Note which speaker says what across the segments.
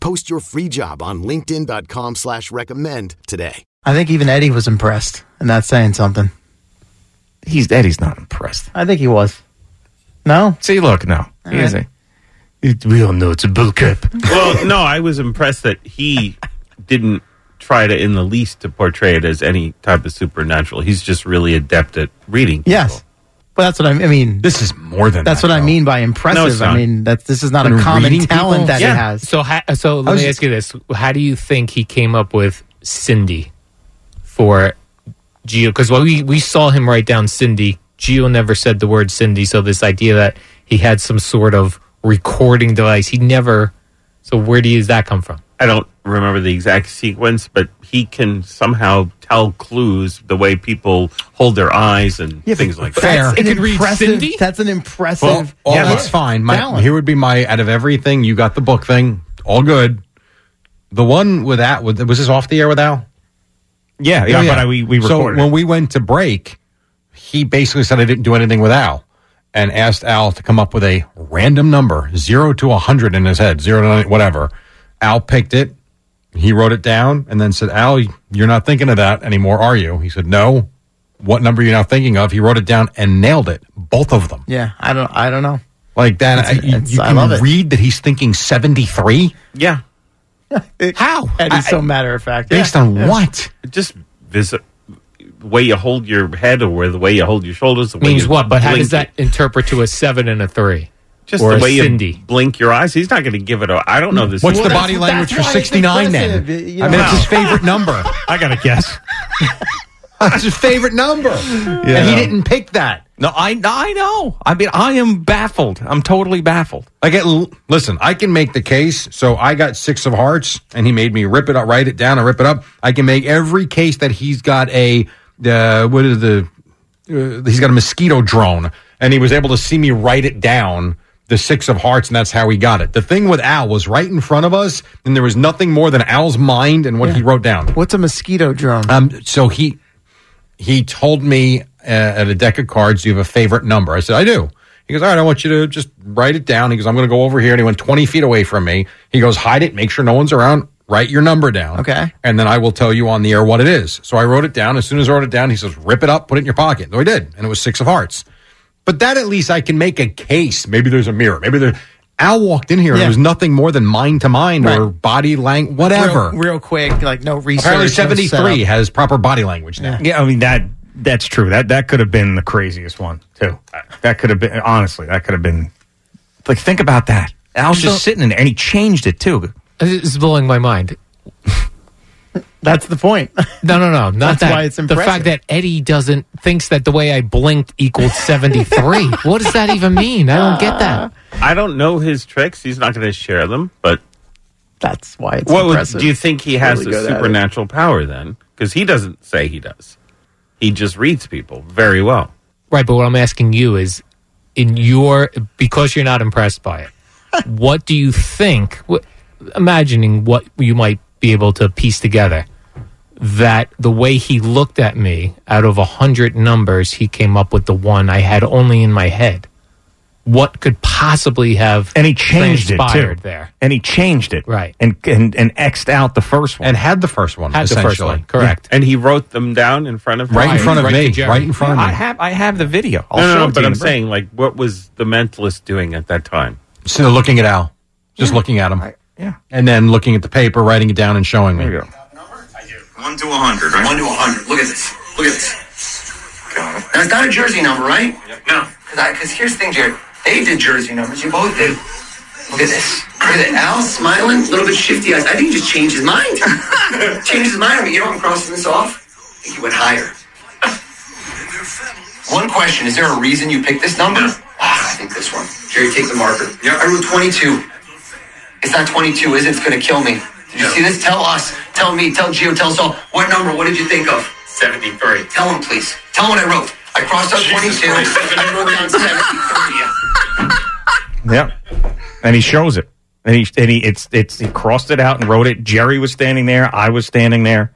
Speaker 1: Post your free job on linkedin.com slash recommend today.
Speaker 2: I think even Eddie was impressed, and that's saying something.
Speaker 3: He's Eddie's not impressed.
Speaker 2: I think he was. No?
Speaker 3: See, look, no. He
Speaker 2: right.
Speaker 3: isn't. It- We all know it's a bull cap.
Speaker 4: well, no, I was impressed that he didn't try to, in the least, to portray it as any type of supernatural. He's just really adept at reading. people.
Speaker 2: Yes. But that's what I, I mean.
Speaker 3: This is more than
Speaker 2: That's
Speaker 3: that,
Speaker 2: what I mean by impressive.
Speaker 4: No,
Speaker 2: I mean, that this is not a
Speaker 3: And
Speaker 2: common talent
Speaker 3: people?
Speaker 2: that
Speaker 3: Yeah.
Speaker 2: he has.
Speaker 5: So, ha- so let
Speaker 2: was-
Speaker 5: me ask you this: How do you think he came up with Cindy for Gio? Because we we saw him write down Cindy. Gio never said the word Cindy, so this idea that he had some sort of recording device, he never. So where do you, does that come from?
Speaker 4: I don't remember the exact sequence, but he can somehow tell clues the way people hold their eyes and things like that.
Speaker 2: That's
Speaker 5: He
Speaker 2: an
Speaker 5: could read
Speaker 2: impressive.
Speaker 5: Cindy?
Speaker 2: That's an impressive.
Speaker 3: Well, all
Speaker 2: yeah,
Speaker 3: that's fine. My,
Speaker 2: talent.
Speaker 3: here would be my out of everything. You got the book thing, all good. The one with that was was this off the air with Al?
Speaker 6: Yeah, yeah, oh, but I, we we
Speaker 3: so when
Speaker 6: it.
Speaker 3: we went to break, he basically said I didn't do anything with Al, and asked Al to come up with a random number, zero to a hundred in his head, zero to 90, whatever. Al picked it. He wrote it down and then said, "Al, you're not thinking of that anymore, are you?" He said, "No." What number are you now thinking of? He wrote it down and nailed it, both of them.
Speaker 2: Yeah, I don't. I don't know.
Speaker 3: Like that,
Speaker 2: It's-
Speaker 3: I- you,
Speaker 2: it's-
Speaker 3: you
Speaker 2: I
Speaker 3: can
Speaker 2: love it.
Speaker 3: read that he's thinking seventy three.
Speaker 4: Yeah,
Speaker 3: How?
Speaker 2: Eddie's so matter of fact.
Speaker 3: Based
Speaker 2: Yeah.
Speaker 3: on
Speaker 2: Yeah.
Speaker 3: what?
Speaker 4: just visit the way you hold your head or the way you hold your shoulders. The way
Speaker 5: Means
Speaker 4: you
Speaker 5: what? But how does that interpret to a seven and a three?
Speaker 4: Just
Speaker 5: or
Speaker 4: the way
Speaker 5: Cindy?
Speaker 4: you blink your eyes. He's not going to give it a. I don't know this.
Speaker 3: What's the body language for 69 then?
Speaker 2: impressive, you
Speaker 3: I mean,
Speaker 2: know.
Speaker 3: it's his favorite number.
Speaker 6: I gotta guess.
Speaker 3: That's his favorite number. And he didn't pick that.
Speaker 6: No, I I know. I mean, I am baffled. I'm totally baffled.
Speaker 3: I get, listen, I can make the case. So I got six of hearts and he made me rip it up, write it down and rip it up. I can make every case that he's got a, uh, what is the, uh, he's got a mosquito drone and he was able to see me write it down the six of hearts and that's how he got it. The thing with Al was right in front of us and there was nothing more than Al's mind and what he wrote down.
Speaker 2: What's a mosquito drone?
Speaker 3: Um, so he he told me uh, at a deck of cards, "Do you have a favorite number?" I said, "I do." He goes, "All right, I want you to just write it down." He goes, "I'm going to go over here," and he went 20 feet away from me. He goes, "Hide it, make sure no one's around. Write your number down,
Speaker 2: Okay.
Speaker 3: and then I will tell you on the air what it is." So I wrote it down. As soon as I wrote it down, he says, "Rip it up, put it in your pocket." So I did, and it was six of hearts. But that at least I can make a case. Maybe there's a mirror. Maybe there. Al walked in here. and
Speaker 2: Yeah.
Speaker 3: It was nothing more than mind to mind or body language, whatever.
Speaker 2: Real, real quick, like no research.
Speaker 3: Apparently, 73
Speaker 2: setup.
Speaker 3: has proper body language now.
Speaker 6: Yeah, I mean that that's true. That that could have been the craziest one too. That could have been honestly. That could have been like think about that. Al's just sitting in there and he changed it too.
Speaker 5: It's blowing my mind.
Speaker 2: That's the point.
Speaker 5: No, no, no, not
Speaker 2: That's
Speaker 5: that.
Speaker 2: why it's impressive.
Speaker 5: the fact that Eddie doesn't thinks that the way I blinked equals seventy three. what does that even mean? I don't get that.
Speaker 4: I don't know his tricks. He's not going to share them. But
Speaker 2: That's why it's
Speaker 4: what would,
Speaker 2: impressive.
Speaker 4: do you think he has
Speaker 2: Really
Speaker 4: a
Speaker 2: good at it.
Speaker 4: supernatural power then? Because he doesn't say he does. He just reads people very well.
Speaker 5: Right, but what I'm asking you is, in your because you're not impressed by it, what do you think? What, imagining what you might be able to piece together. that the way he looked at me, out of a hundred numbers, he came up with the one I had only in my head. What could possibly have
Speaker 6: and he changed it too.
Speaker 5: there?
Speaker 6: And he changed it
Speaker 5: Right.
Speaker 6: and and and xed out the first one
Speaker 3: and had the first one.
Speaker 5: Had the first
Speaker 3: essentially.
Speaker 5: one, correct?
Speaker 4: And he wrote them down in front of
Speaker 3: Right in front of
Speaker 5: Right
Speaker 3: me. Right in front of me.
Speaker 6: I have I have the video. I'll
Speaker 4: No,
Speaker 6: show
Speaker 4: no, no,
Speaker 6: to
Speaker 4: but I'm
Speaker 6: in a break.
Speaker 4: saying, like, what was the mentalist doing at that time?
Speaker 3: So looking at Al, just looking at him,
Speaker 6: yeah.
Speaker 3: and then looking at the paper, writing it down, and showing me.
Speaker 6: There you go.
Speaker 7: One to a hundred, right?
Speaker 8: One to a hundred. Look at this. Look at this.
Speaker 7: Got it.
Speaker 8: Now it's not a jersey number, right?
Speaker 7: No.
Speaker 8: Because here's the thing, Jared. They did jersey numbers. You both did. Look at this. Look at that. Al smiling, a little bit shifty eyes. I think he just changed his mind. changed his mind on me. You know I'm crossing this off? I think he went higher. One question. Is there a reason you picked this number? Ah, I think this one. Jerry, take the marker.
Speaker 7: Yeah.
Speaker 8: I wrote 22. It's not 22, is it? It's going to kill me. Did you
Speaker 7: No.
Speaker 8: see this? Tell us. Tell me. Tell Gio. Tell us all. What number? What did you think of?
Speaker 7: 73.
Speaker 8: Tell him, please. Tell him what I wrote. I crossed out
Speaker 7: Jesus
Speaker 8: 22.
Speaker 7: Christ.
Speaker 8: I wrote down 73.
Speaker 6: Yeah. And he shows it. And he and he it's it's he crossed it out and wrote it. Jerry was standing there. I was standing there.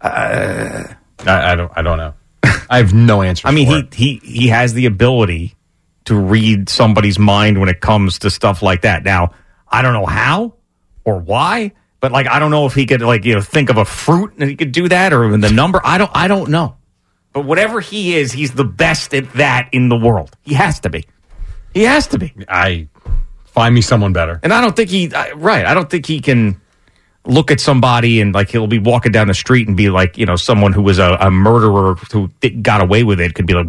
Speaker 3: Uh, I, I don't. I don't know. I have no answer.
Speaker 6: I mean, he,
Speaker 3: it.
Speaker 6: he he has the ability to read somebody's mind when it comes to stuff like that. Now, I don't know how or why, but like I don't know if he could like you know think of a fruit and he could do that or even the number. I don't I don't know. But whatever he is, he's the best at that in the world. He has to be. He has to be.
Speaker 3: I find me someone better.
Speaker 6: And I don't think he I, right. I don't think he can look at somebody and like he'll be walking down the street and be like you know someone who was a, a murderer who got away with it could be like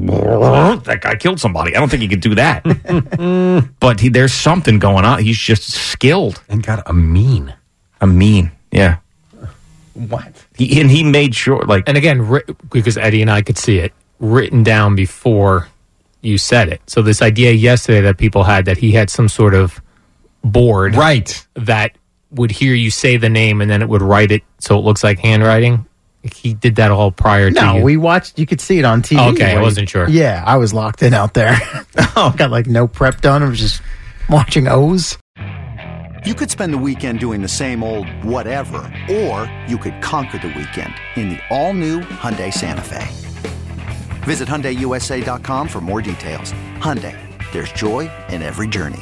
Speaker 6: that guy killed somebody. I don't think he could do that. but he, there's something going on. He's just skilled.
Speaker 3: And got a mean.
Speaker 6: A mean, yeah.
Speaker 3: What?
Speaker 6: He and he made sure like
Speaker 5: And again, ri- because Eddie and I could see it written down before you said it. So this idea yesterday that people had that he had some sort of board
Speaker 3: Right.
Speaker 5: that would hear you say the name and then it would write it so it looks like handwriting. He did that all prior to
Speaker 2: No, we watched. You could see it on TV.
Speaker 5: Oh, Okay, I wasn't sure.
Speaker 2: Yeah, I was locked in out there.
Speaker 6: Oh.
Speaker 2: Got like no prep done. I was just watching Oz.
Speaker 9: You could spend the weekend doing the same old whatever, or you could conquer the weekend in the all-new Hyundai Santa Fe. Visit HyundaiUSA.com for more details. Hyundai, there's joy in every journey.